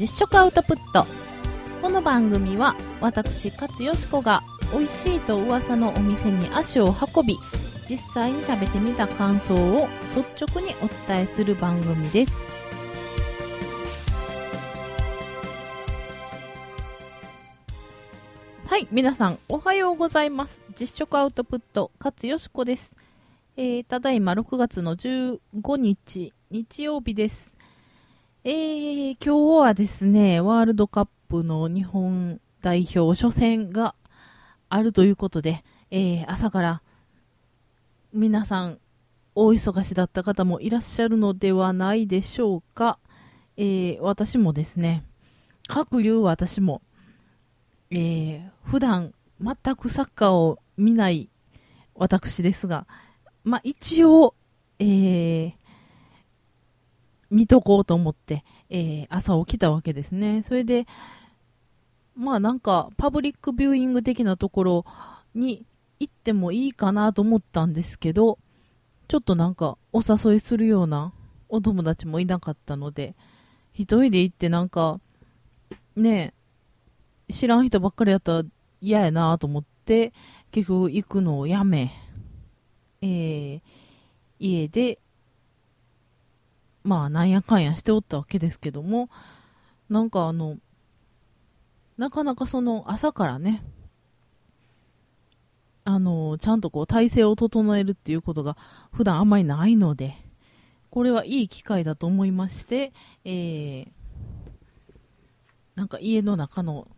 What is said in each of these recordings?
実食アウトプット。この番組は私勝よしこが美味しいと噂のお店に足を運び実際に食べてみた感想を率直にお伝えする番組です。はい皆さんおはようございます。実食アウトプット勝よしこです、えー、ただいま6月の15日日曜日です。えー、今日はですね、ワールドカップの日本代表初戦があるということで、えー、朝から皆さん大忙しだった方もいらっしゃるのではないでしょうか。えー、私もですね、各有私も、えー、普段全くサッカーを見ない私ですが、まあ、一応、えー、見とこうと思って、えー、朝起きたわけですね。それで、まあなんか、パブリックビューイング的なところに行ってもいいかなと思ったんですけど、ちょっとなんか、お誘いするようなお友達もいなかったので、一人で行ってなんか、ねえ知らん人ばっかりやったら嫌やなと思って、結局行くのをやめ、えー、家でまあなんやかんやしておったわけですけども、なんかあの、なかなかその朝からね、あの、ちゃんとこう体勢を整えるっていうことが普段あんまりないので、これはいい機会だと思いまして、えー、なんか家の中の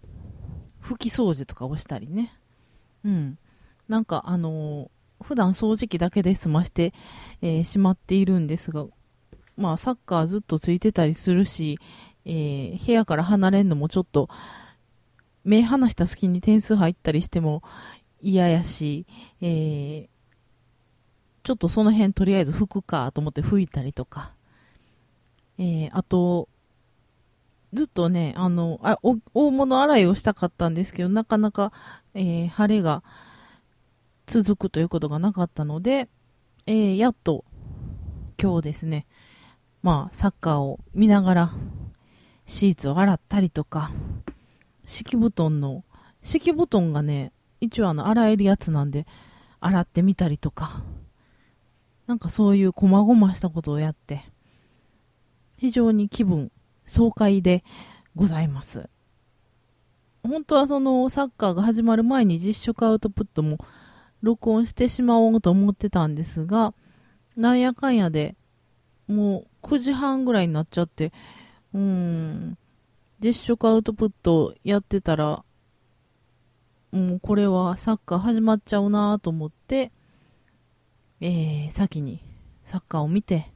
拭き掃除とかをしたりね、うん、なんかあの普段掃除機だけで済まして、えー、しまっているんですが、まあ、サッカーずっとついてたりするし、えー、部屋から離れんのもちょっと、目離した隙に点数入ったりしても嫌やし、えー、ちょっとその辺とりあえず拭くかと思って拭いたりとか、えー、あと、ずっとね、あの、あ大物洗いをしたかったんですけど、なかなか、えー、晴れが続くということがなかったので、えー、やっと今日ですね、まあ、サッカーを見ながら、シーツを洗ったりとか、敷布団の、敷布団がね、一応あの、洗えるやつなんで、洗ってみたりとか、なんかそういう細々したことをやって、非常に気分爽快でございます。本当はそのサッカーが始まる前に実食アウトプットも録音してしまおうと思ってたんですが、なんやかんやでもう9時半ぐらいになっちゃって、うん、実食アウトプットやってたら、もうこれはサッカー始まっちゃうなと思って、えー、先にサッカーを見て、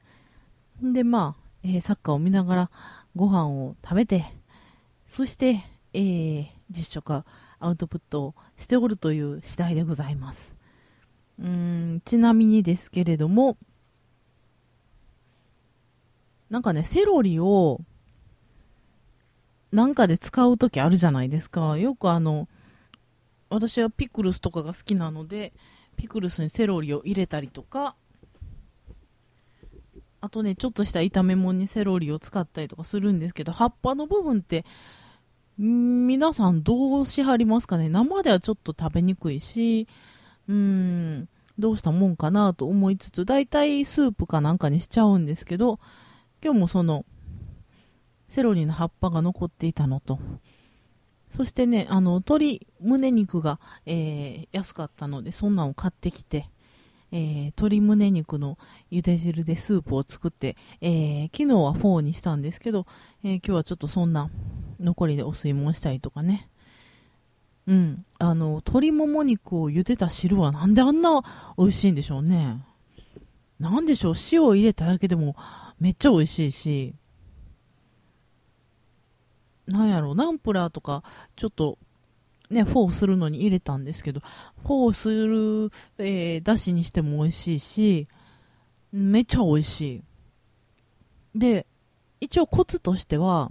んで、まあ、えー、サッカーを見ながらご飯を食べて、そして、えー、実食アウトプットをしておるという次第でございます。うーん、ちなみにですけれども、なんかね、セロリを、なんかで使うときあるじゃないですか。よくあの、私はピクルスとかが好きなので、ピクルスにセロリを入れたりとか、あとね、ちょっとした炒め物にセロリを使ったりとかするんですけど、葉っぱの部分って、皆さんどうしはりますかね生ではちょっと食べにくいし、うん、どうしたもんかなと思いつつ、だいたいスープかなんかにしちゃうんですけど、今日もその、セロリの葉っぱが残っていたのと、そしてね、あの、鶏胸肉が、えー、安かったので、そんなんを買ってきて、えー、鶏胸肉の茹で汁でスープを作って、えー、昨日はフォーにしたんですけど、え今日はちょっとそんな残りでお吸い物したりとかね。うん。あの、鶏もも肉を茹でた汁はなんであんな美味しいんでしょうね。なんでしょう、塩を入れただけでも、めっちゃ美味しいし、なんやろう、ナンプラーとか、ちょっと、ね、フォーするのに入れたんですけど、フォーする、えー、だしにしても美味しいし、めっちゃ美味しい。で、一応コツとしては、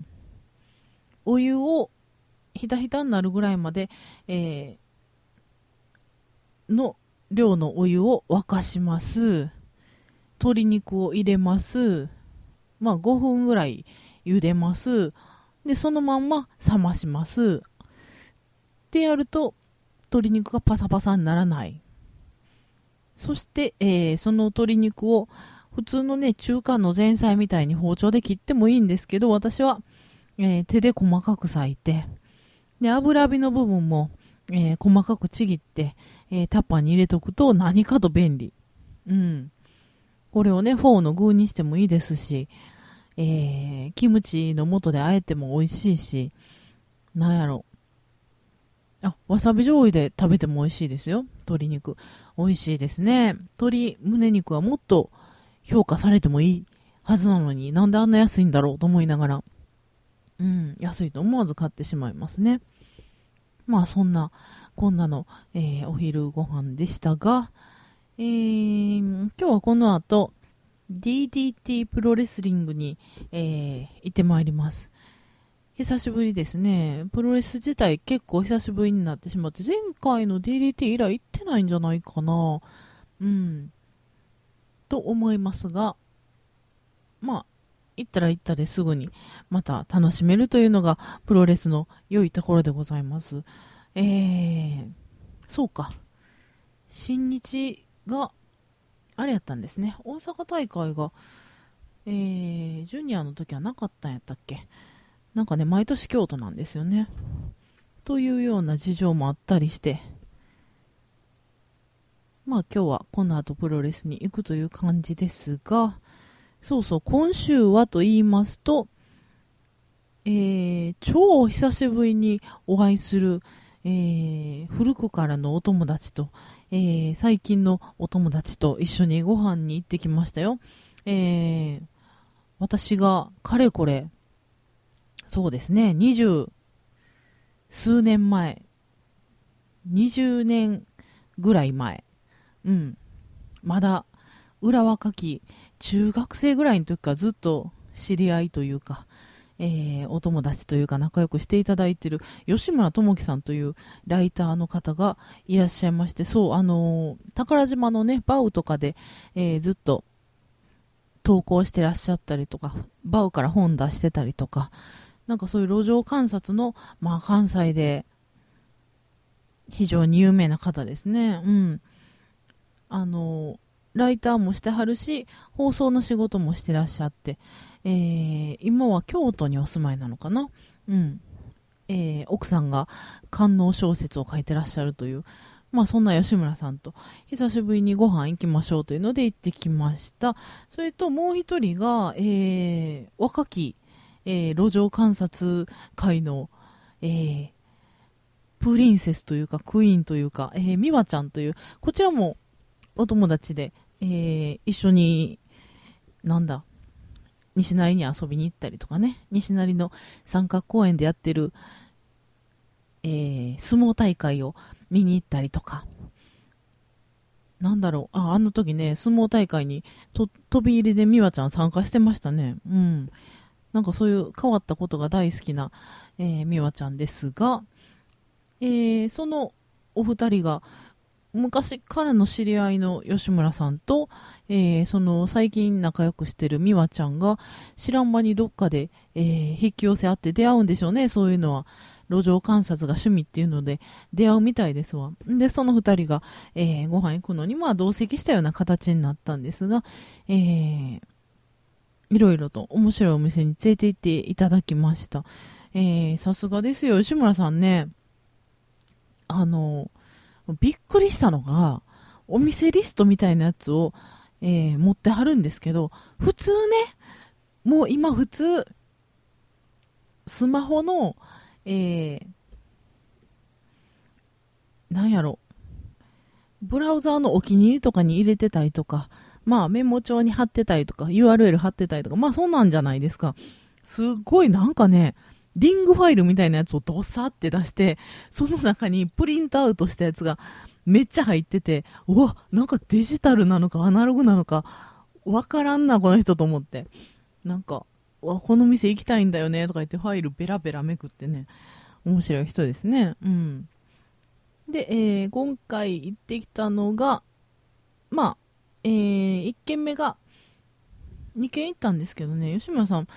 お湯をひたひたになるぐらいまで、えー、の量のお湯を沸かします。鶏肉を入れます。まあ5分ぐらい茹でます。で、そのまんま冷まします。ってやると、鶏肉がパサパサにならない。そして、えー、その鶏肉を普通のね、中華の前菜みたいに包丁で切ってもいいんですけど、私は、えー、手で細かく裂いて、で、油火の部分も、えー、細かくちぎって、え、タッパーに入れとくと何かと便利。うん。これをね、フォーの具にしてもいいですし、えー、キムチの素であえても美味しいし、なんやろ。あ、わさび醤油で食べても美味しいですよ。鶏肉。美味しいですね。鶏胸肉はもっと評価されてもいいはずなのに、なんであんな安いんだろうと思いながら、うん、安いと思わず買ってしまいますね。まあそんな、こんなの、えー、お昼ご飯でしたが、えー、今日はこの後、DDT プロレスリングに、えー、行ってまいります。久しぶりですね。プロレス自体結構久しぶりになってしまって、前回の DDT 以来行ってないんじゃないかな。うん。と思いますが、まあ、行ったら行ったですぐにまた楽しめるというのがプロレスの良いところでございます。えー、そうか。新日が、あれやったんですね。大阪大会が、えー、ジュニアの時はなかったんやったっけ？なんかね、毎年京都なんですよね。というような事情もあったりして、まあ今日はこの後プロレスに行くという感じですが、そうそう、今週はと言いますと、えー、超久しぶりにお会いする、えー、古くからのお友達と、えー、最近のお友達と一緒にご飯に行ってきましたよ。えー、私がかれこれ、そうですね、二十数年前、20年ぐらい前、うん、まだ裏若き中学生ぐらいの時からずっと知り合いというか、えー、お友達というか仲良くしていただいている吉村智樹さんというライターの方がいらっしゃいまして、そう、あのー、宝島のね、バウとかで、えー、ずっと投稿してらっしゃったりとか、バウから本出してたりとか、なんかそういう路上観察の、まあ関西で非常に有名な方ですね。うん。あのライターもしてはるし、放送の仕事もしてらっしゃって、えー、今は京都にお住まいなのかな？うん。えー、奥さんが官能小説を書いてらっしゃるという、まあそんな吉村さんと久しぶりにご飯行きましょうというので行ってきました。それともう一人が、えー、若き、えー、路上観察会の、えー、プリンセスというかクイーンというか、えー、美和ちゃんという、こちらもお友達で、えー、一緒に、なんだ、西成に遊びに行ったりとかね、西成の三角公園でやってる、えー、相撲大会を見に行ったりとか、なんだろう、あ、あの時ね、相撲大会にと飛び入りで美和ちゃん参加してましたね。うん。なんかそういう変わったことが大好きな、えー、美和ちゃんですが、えー、そのお二人が、昔からの知り合いの吉村さんと、えー、その最近仲良くしてる美和ちゃんが知らん間にどっかで、えー、引き寄せ合って出会うんでしょうね、そういうのは。路上観察が趣味っていうので出会うみたいですわ。で、その二人が、えー、ご飯行くのに、まあ同席したような形になったんですが、えー、いろいろと面白いお店に連れて行っていただきました。え、さすがですよ、吉村さんね。あのびっくりしたのが、お店リストみたいなやつを、えー、持ってはるんですけど、普通ね、もう今普通、スマホの、えー、なんやろ、ブラウザーのお気に入りとかに入れてたりとか、まあメモ帳に貼ってたりとか、URL 貼ってたりとか、まあそんなんじゃないですか。すっごいなんかね、リングファイルみたいなやつをドサって出して、その中にプリントアウトしたやつがめっちゃ入ってて、うわ、なんかデジタルなのかアナログなのか、わからんな、この人と思って。なんか、わ、この店行きたいんだよね、とか言ってファイルベラベラめくってね、面白い人ですね。うん。で、えー、今回行ってきたのが、まあ、えー、1軒目が、2軒行ったんですけどね、吉村さん、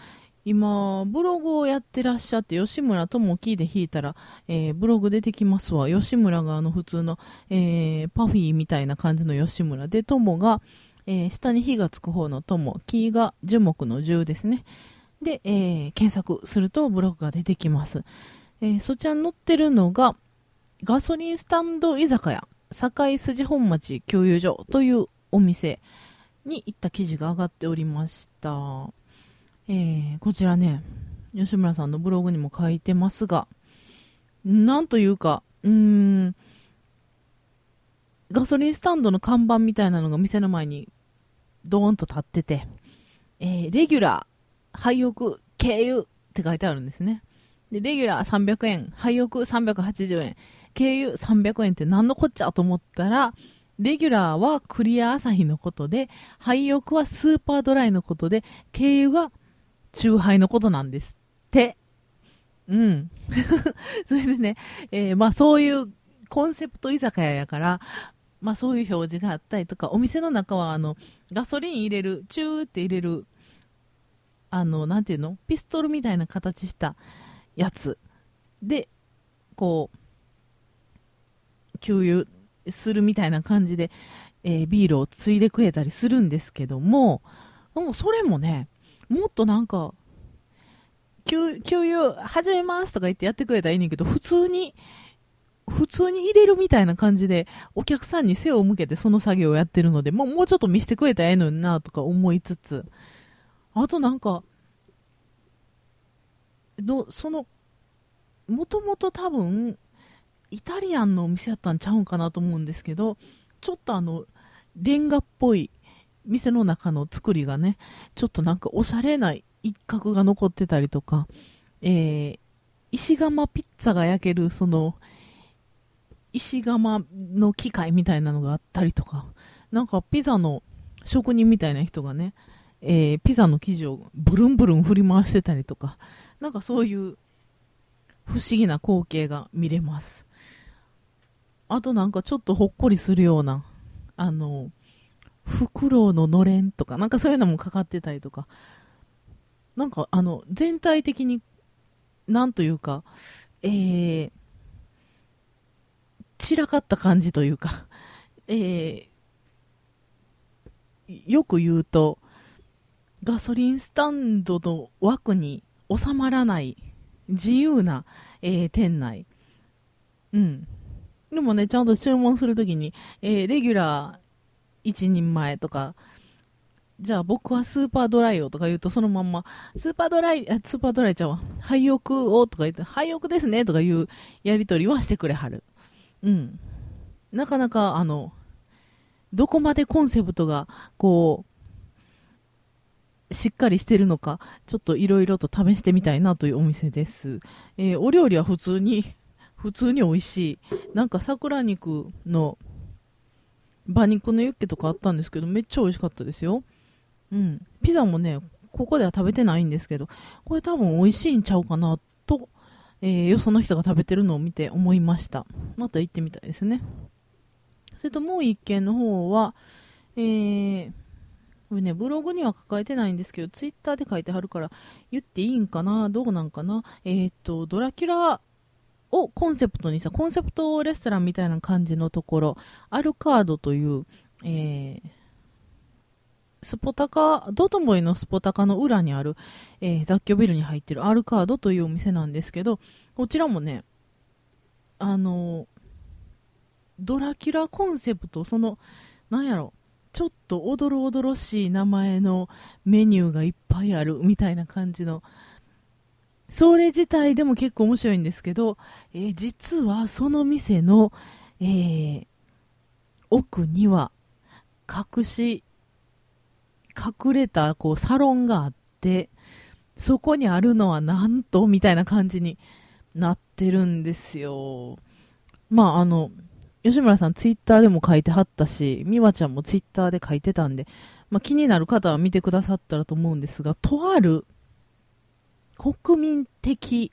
今、ブログをやってらっしゃって、吉村智樹で弾いたら、えー、ブログ出てきますわ。吉村があの普通の、えー、パフィーみたいな感じの吉村で、友が、えー、下に火がつく方の友、木が樹木の樹ですね。で、えー、検索するとブログが出てきます。えー、そちらに載ってるのが、ガソリンスタンド居酒屋、堺筋本町給油所というお店に行った記事が上がっておりました。えー、こちらね、吉村さんのブログにも書いてますが、なんというか、うーん、ガソリンスタンドの看板みたいなのが店の前にドーンと立ってて、えー、レギュラー、廃屋、軽油って書いてあるんですね。で、レギュラー300円、廃屋380円、軽油300円って何のこっちゃと思ったら、レギュラーはクリア朝日のことで、廃屋はスーパードライのことで、軽油がチューハイのことなんですって。うん。それでね、えー、まあそういうコンセプト居酒屋やから、まあそういう表示があったりとか、お店の中はあの、ガソリン入れる、チューって入れる、あの、なんていうの？ピストルみたいな形したやつで、こう、給油するみたいな感じで、えー、ビールをついでくれたりするんですけども、もうそれもね、もっとなんか、給油始めますとか言ってやってくれたらいいねんけど、普通に、普通に入れるみたいな感じで、お客さんに背を向けてその作業をやってるので、もうもうちょっと見せてくれたらええのになとか思いつつ、あとなんか、のその、もともと多分、イタリアンのお店やったんちゃうんかなと思うんですけど、ちょっとあの、レンガっぽい店の中の作りがね、ちょっとなんかおしゃれな一角が残ってたりとか、えー、石窯ピッツァが焼ける、その、石窯の機械みたいなのがあったりとか、なんかピザの職人みたいな人がね、えー、ピザの生地をブルンブルン振り回してたりとか、なんかそういう不思議な光景が見れます。あとなんかちょっとほっこりするような、あの、フクロウののれんとか、なんかそういうのもかかってたりとか、なんかあの、全体的に、なんというか、えー、散らかった感じというか、えー、よく言うと、ガソリンスタンドの枠に収まらない自由な、えー、店内。うん。でもね、ちゃんと注文するときに、えー、レギュラー1人前とか、じゃあ僕はスーパードライをとか言うとそのまんま、スーパードライ、あスーパードライちゃうわ、廃屋をとか言って、廃屋ですねとかいうやりとりはしてくれはる。うん。なかなか、あの、どこまでコンセプトが、こう、しっかりしてるのか、ちょっといろいろと試してみたいなというお店です。えー、お料理は普通に普通に美味しい。なんか桜肉の馬肉のユッケとかあったんですけど、めっちゃ美味しかったですよ。うん。ピザもね、ここでは食べてないんですけど、これ多分美味しいんちゃうかなと、えー、よその人が食べてるのを見て思いました。また行ってみたいですね。それともう一件の方は、えー、これね、ブログには書かれてないんですけど、ツイッターで書いてはるから、言っていいんかなどうなんかなえー、っと、ドラキュラをコンセプトにした、コンセプトレストランみたいな感じのところ、アルカードという、えー、スポタカ、ドトモイのスポタカの裏にある、えー、雑居ビルに入ってるアルカードというお店なんですけど、こちらもね、あの、ドラキュラコンセプト、その、なんやろ、ちょっとおどろおどろしい名前のメニューがいっぱいあるみたいな感じの、それ自体でも結構面白いんですけど、えー、実はその店の、えー、奥には隠し、隠れたこうサロンがあって、そこにあるのはなんとみたいな感じになってるんですよ。まああの、吉村さんツイッターでも書いてはったし、美和ちゃんもツイッターで書いてたんで、まあ、気になる方は見てくださったらと思うんですが、とある国民的、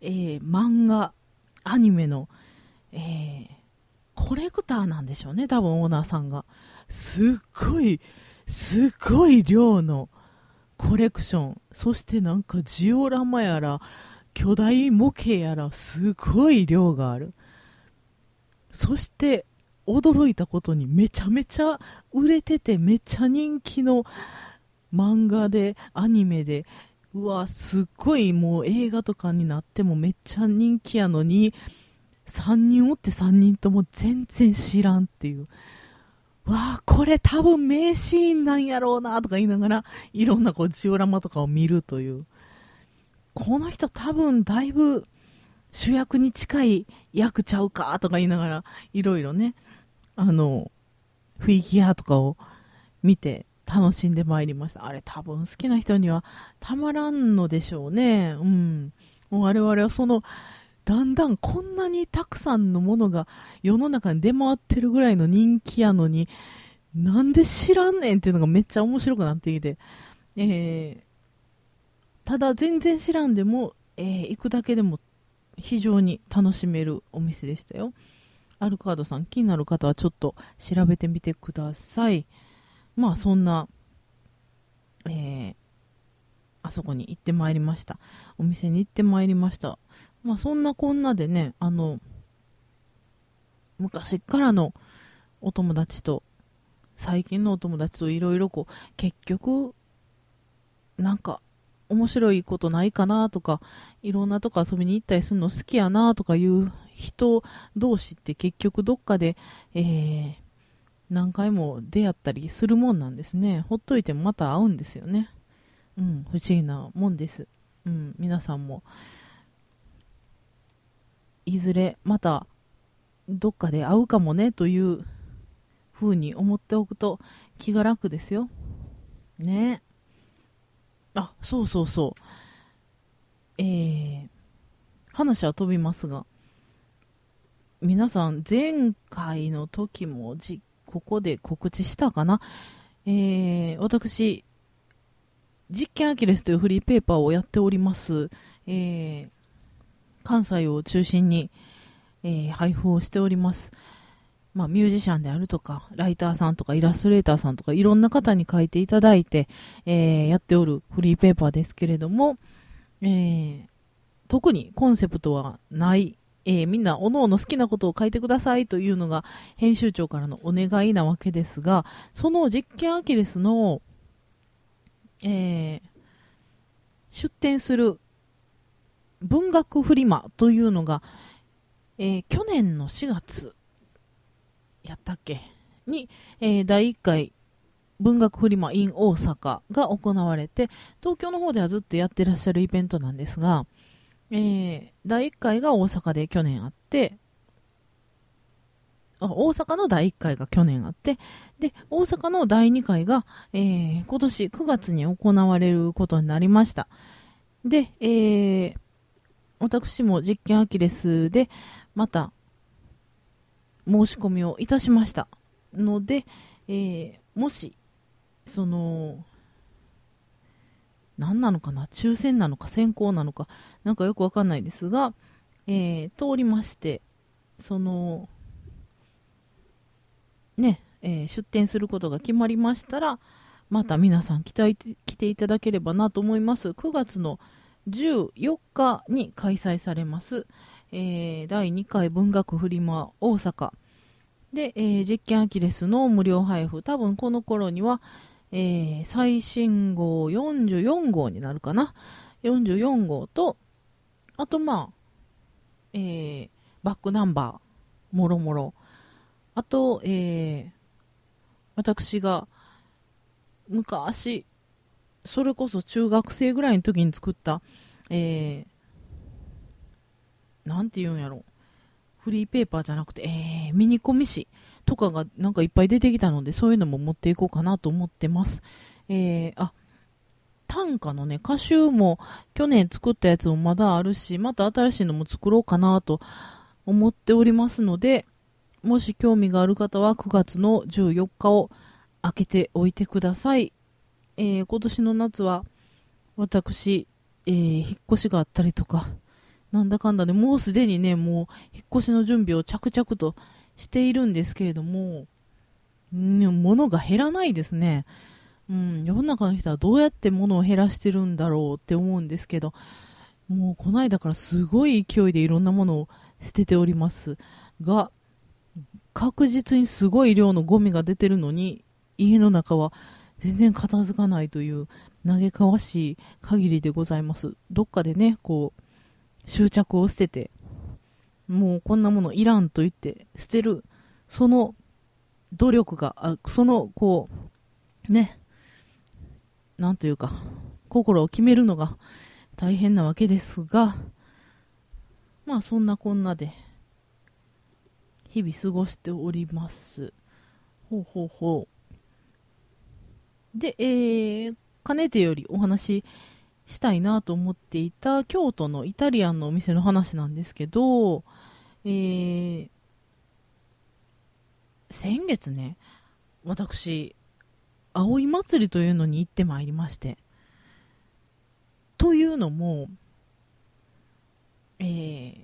えー、漫画、アニメの、えー、コレクターなんでしょうね、多分オーナーさんが。すっごい、すっごい量のコレクション、そしてなんかジオラマやら、巨大模型やら、すごい量がある。そして、驚いたことにめちゃめちゃ売れててめっちゃ人気の漫画でアニメでうわすっごいもう映画とかになってもめっちゃ人気やのに3人おって3人とも全然知らんっていう。わあこれ多分名シーンなんやろうなとか言いながらいろんなこうジオラマとかを見るという。この人多分だいぶ主役に近い役ちゃうかとか言いながらいろいろねあの、フィギュアとかを見て楽しんでまいりました。あれ多分好きな人にはたまらんのでしょうね。うん。もう我々はその、だんだんこんなにたくさんのものが世の中に出回ってるぐらいの人気やのに、なんで知らんねんっていうのがめっちゃ面白くなってきて、えー、ただ全然知らんでも、えー、行くだけでも非常に楽しめるお店でしたよ。アルカードさん気になる方はちょっと調べてみてくださいまあそんな、えー、あそこに行ってまいりました。お店に行ってまいりました。まあそんなこんなでねあの昔からのお友達と最近のお友達といろいろこう結局なんか面白いことないかなとか、いろんなとこ遊びに行ったりするの好きやなとかいう人同士って結局どっかで、えー、何回も出会ったりするもんなんですね。ほっといてもまた会うんですよね。うん、不思議なもんです。うん、皆さんも、いずれまたどっかで会うかもねという風に思っておくと気が楽ですよ。ねあ、そうそうそう。えー、話は飛びますが、皆さん、前回の時もじ、ここで告知したかな？えー、私、実験アキレスというフリーペーパーをやっております。えー、関西を中心に、えー、配布をしております。まあ、ミュージシャンであるとか、ライターさんとか、イラストレーターさんとか、いろんな方に書いていただいて、えー、やっておるフリーペーパーですけれども、えー、特にコンセプトはない、えー、みんな各々好きなことを書いてくださいというのが編集長からのお願いなわけですが、その実験アキレスの、え出展する文学フリマというのが、え去年の4月やったっけに、え、第1回文学フリマ in 大阪が行われて、東京の方ではずっとやってらっしゃるイベントなんですが、えー、第1回が大阪で去年あって、あ大阪の第1回が去年あって、で、大阪の第2回が、えー、今年9月に行われることになりました。で、えー、私も実験アキレスで、また、申し込みをいたしましたので、えー、もし、その、何なのかな？抽選なのか？先行なのか？なんかよくわかんないですが、えー、通りまして、その、ね、えー、出店することが決まりましたら、また皆さん期待来ていただければなと思います。9月の14日に開催されます、えー、第2回文学フリマ大阪。で、えー、実験アキレスの無料配布。多分この頃には、えー、最新号44号になるかな。44号とあとまあ、えー、バックナンバーもろもろ。あと、えー、私が昔それこそ中学生ぐらいの時に作ったえー、なんて言うんやろ。フリーペーパーじゃなくて、えー、ミニコミ紙とかがなんかいっぱい出てきたので、そういうのも持っていこうかなと思ってます。えー、あ、短歌のね、歌集も去年作ったやつもまだあるし、また新しいのも作ろうかなと思っておりますので、もし興味がある方は9月の14日を開けておいてください。えー、今年の夏は私、えー、引っ越しがあったりとか、なんだかんだで、もうすでにね、もう引っ越しの準備を着々としているんですけれども、ね、物が減らないですね。うん、世の中の人はどうやって物を減らしてるんだろうって思うんですけど、もうこの間からすごい勢いでいろんなものを捨てておりますが、確実にすごい量のゴミが出てるのに、家の中は全然片付かないという嘆かわしい限りでございます。どっかでね、こう、執着を捨てて、もうこんなものいらんと言って捨てる、その努力が、あその、こう、ね、なんというか、心を決めるのが大変なわけですが、まあそんなこんなで、日々過ごしております。ほうほうほう。で、えー、かねてよりお話ししたいなと思っていた京都のイタリアンのお店の話なんですけど、えー、先月ね、私、葵祭りというのに行ってまいりまして、というのも、えー、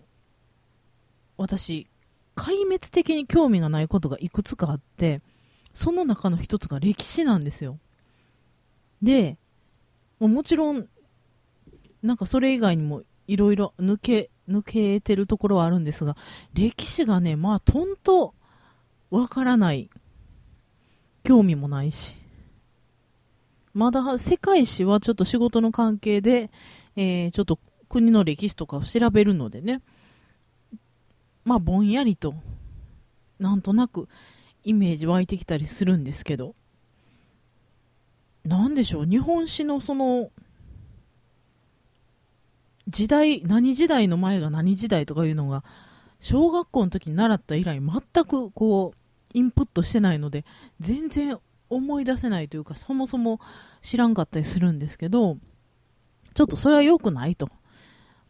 私、壊滅的に興味がないことがいくつかあって、その中の一つが歴史なんですよ。で、もちろん、なんかそれ以外にもいろいろ抜け、抜けてるところはあるんですが、歴史がね、まあ、とんとわからない。興味もないし。まだ世界史はちょっと仕事の関係で、えー、ちょっと国の歴史とかを調べるのでね、まあぼんやりと、なんとなくイメージ湧いてきたりするんですけど、なんでしょう、日本史のその、時代、何時代の前が何時代とかいうのが、小学校の時に習った以来、全くこう、インプットしてないので、全然思い出せないというか、そもそも知らんかったりするんですけど、ちょっとそれは良くないと。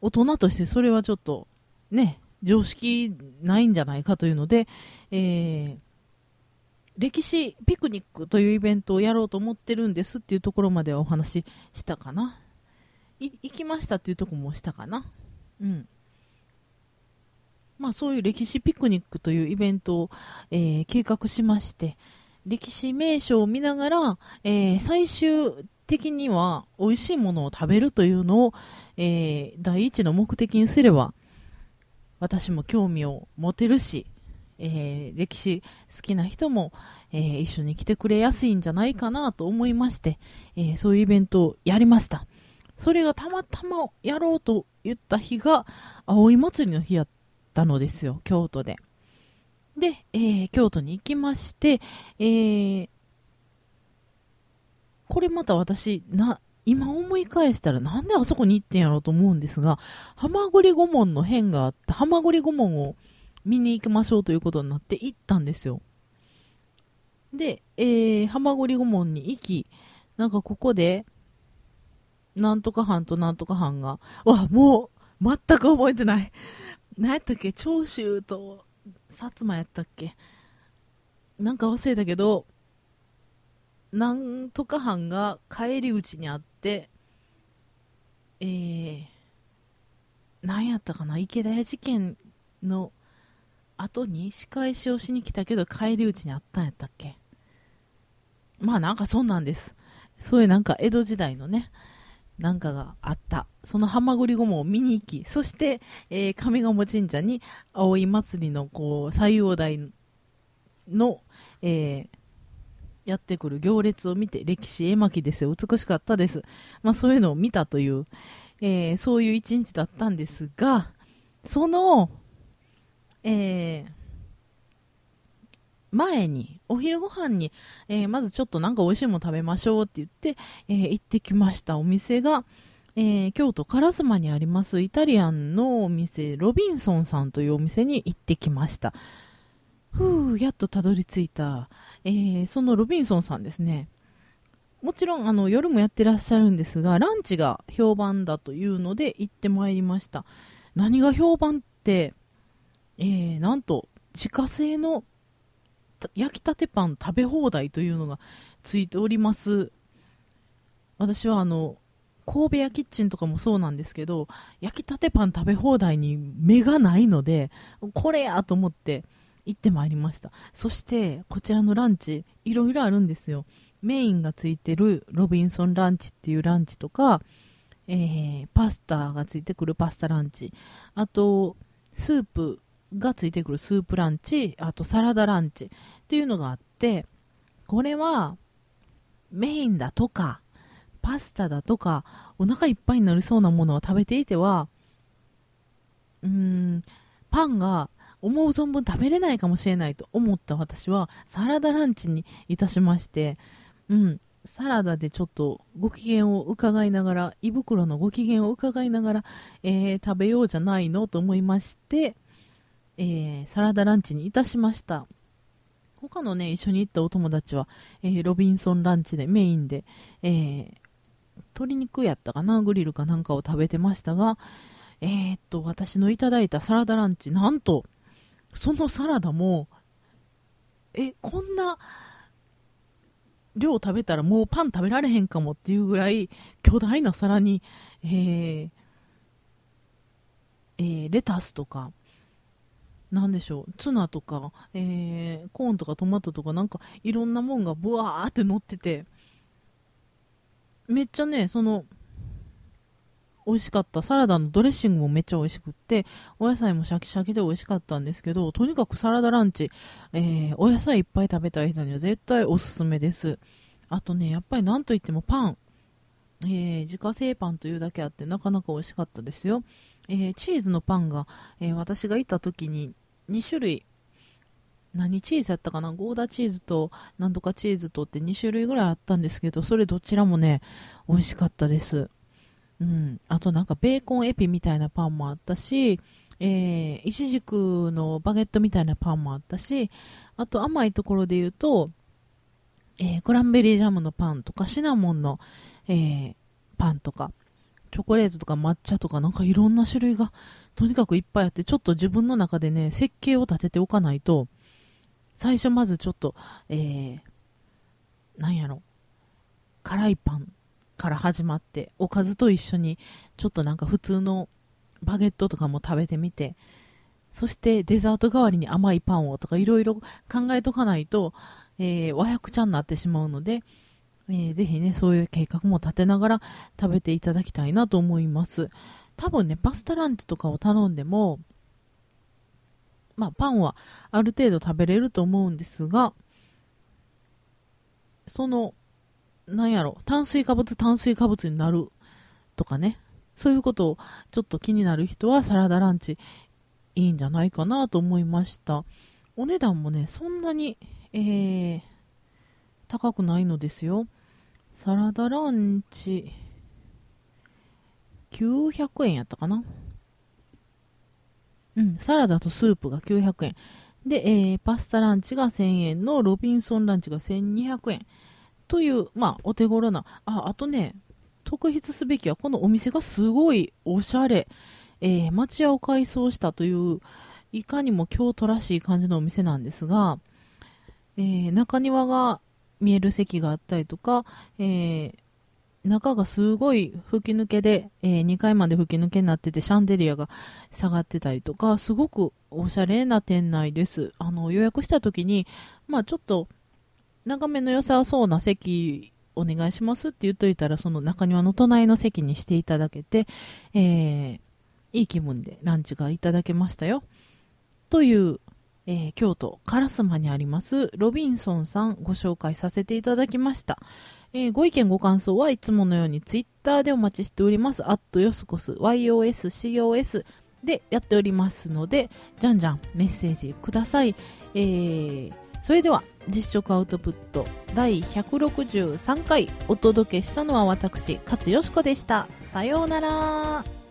大人としてそれはちょっと、ね、常識ないんじゃないかというので、えー、歴史ピクニックというイベントをやろうと思ってるんですっていうところまではお話ししたかな。行きましたっていうとこもしたかな。うん。まあそういう歴史ピクニックというイベントを、えー、計画しまして、歴史名所を見ながら、えー、最終的には美味しいものを食べるというのを、えー、第一の目的にすれば、私も興味を持てるし、えー、歴史好きな人も、えー、一緒に来てくれやすいんじゃないかなと思いまして、えー、そういうイベントをやりました。それがたまたまやろうと言った日が、葵祭りの日やったのですよ、京都で。で、えー、京都に行きまして、えー、これまた私、な、今思い返したらなんであそこに行ってんやろうと思うんですが、浜栗御門の変があって、浜栗御門を見に行きましょうということになって行ったんですよ。で、えー、浜栗御門に行き、なんかここで、なんとか藩となんとか藩が、わ、もう、全く覚えてない。何やったっけ？長州と薩摩やったっけ？なんか忘れたけど、なんとか藩が帰り討ちにあって、えー、何やったかな？池田屋事件の後に仕返しをしに来たけど帰り討ちにあったんやったっけ？まあなんかそんなんです。そういうなんか江戸時代のね、なんかがあった。その浜栗御門を見に行き、そして、えー、上賀茂神社に葵祭りのこう、西洋台の、えー、やってくる行列を見て、歴史絵巻ですよ。美しかったです。まあそういうのを見たという、えー、そういう一日だったんですが、その、えー、前に、お昼ご飯に、えー、まずちょっとなんか美味しいもの食べましょうって言って、えー、行ってきましたお店が、えー、京都烏丸にありますイタリアンのお店、ロビンソンさんというお店に行ってきました。ふう、やっとたどり着いた。えー、そのロビンソンさんですね。もちろん、あの、夜もやってらっしゃるんですが、ランチが評判だというので行ってまいりました。何が評判って、えー、なんと、自家製の焼きたてパン食べ放題というのがついております。私はあの、神戸屋キッチンとかもそうなんですけど、焼きたてパン食べ放題に目がないので、これやと思って行ってまいりました。そして、こちらのランチ、いろいろあるんですよ。メインがついてるロビンソンランチっていうランチとか、えー、パスタがついてくるパスタランチ、あと、スープがついてくるスープランチ、あとサラダランチっていうのがあって、これはメインだとか、パスタだとか、お腹いっぱいになりそうなものを食べていては、うーん、パンが思う存分食べれないかもしれないと思った私は、サラダランチにいたしまして、うん、サラダでちょっとご機嫌を伺いながら、胃袋のご機嫌を伺いながら、えー、食べようじゃないのと思いまして、えー、サラダランチにいたしました。他のね、一緒に行ったお友達は、えー、ロビンソンランチでメインで、えー、鶏肉やったかな、グリルかなんかを食べてましたが、えー、っと、私のいただいたサラダランチ、なんと、そのサラダも、え、こんな量食べたらもうパン食べられへんかもっていうぐらい巨大な皿に、えーえー、レタスとか、なんでしょう、ツナとか、えー、コーンとかトマトとかなんかいろんなもんがブワーって乗ってて、めっちゃね、その、美味しかった。サラダのドレッシングもめっちゃ美味しくって、お野菜もシャキシャキで美味しかったんですけど、とにかくサラダランチ、えー、お野菜いっぱい食べたい人には絶対おすすめです。あとね、やっぱりなんといってもパン。えー、自家製パンというだけあってなかなか美味しかったですよ。えー、チーズのパンが、え、私が行った時に2種類、何チーズやったかな？ゴーダチーズとなんとかチーズとって2種類ぐらいあったんですけど、それどちらもね、美味しかったです。うん。あとなんかベーコンエピみたいなパンもあったし、えー、イチジクのバゲットみたいなパンもあったし、あと甘いところで言うと、えー、クランベリージャムのパンとかシナモンの、えー、パンとか、チョコレートとか抹茶とかなんかいろんな種類がとにかくいっぱいあって、ちょっと自分の中でね、設計を立てておかないと、最初まずちょっと、えー、なんやろ、辛いパンから始まって、おかずと一緒に、ちょっとなんか普通のバゲットとかも食べてみて、そしてデザート代わりに甘いパンをとかいろいろ考えとかないと、えー、和訳ちゃになってしまうので、えー、ぜひね、そういう計画も立てながら食べていただきたいなと思います。多分ね、パスタランチとかを頼んでも、まあ、パンはある程度食べれると思うんですが、その、なんやろ、炭水化物、炭水化物になるとかね、そういうことをちょっと気になる人はサラダランチいいんじゃないかなと思いました。お値段もね、そんなに、えー、高くないのですよ。サラダランチ、900円やったかなうん、サラダとスープが900円。で、えー、パスタランチが1000円のロビンソンランチが1200円。という、まあ、お手頃な。あ、あとね、特筆すべきは、このお店がすごいおしゃれ。えー、町屋を改装したという、いかにも京都らしい感じのお店なんですが、えー、中庭が見える席があったりとか、えー、中がすごい吹き抜けで、えー、2階まで吹き抜けになってて、シャンデリアが下がってたりとか、すごくおしゃれな店内です。あの、予約した時に、まあちょっと、眺めの良さそうな席お願いしますって言っといたら、その中庭の隣の席にしていただけて、えー、いい気分でランチがいただけましたよ。という、えー、京都烏丸にありますロビンソンさんご紹介させていただきました。えー、ご意見ご感想はいつものようにツイッターでお待ちしております。アットヨスコス、YOSCOS でやっておりますので、じゃんじゃんメッセージください。えー、それでは、実食アウトプット第163回お届けしたのは私、勝よしこでした。さようなら。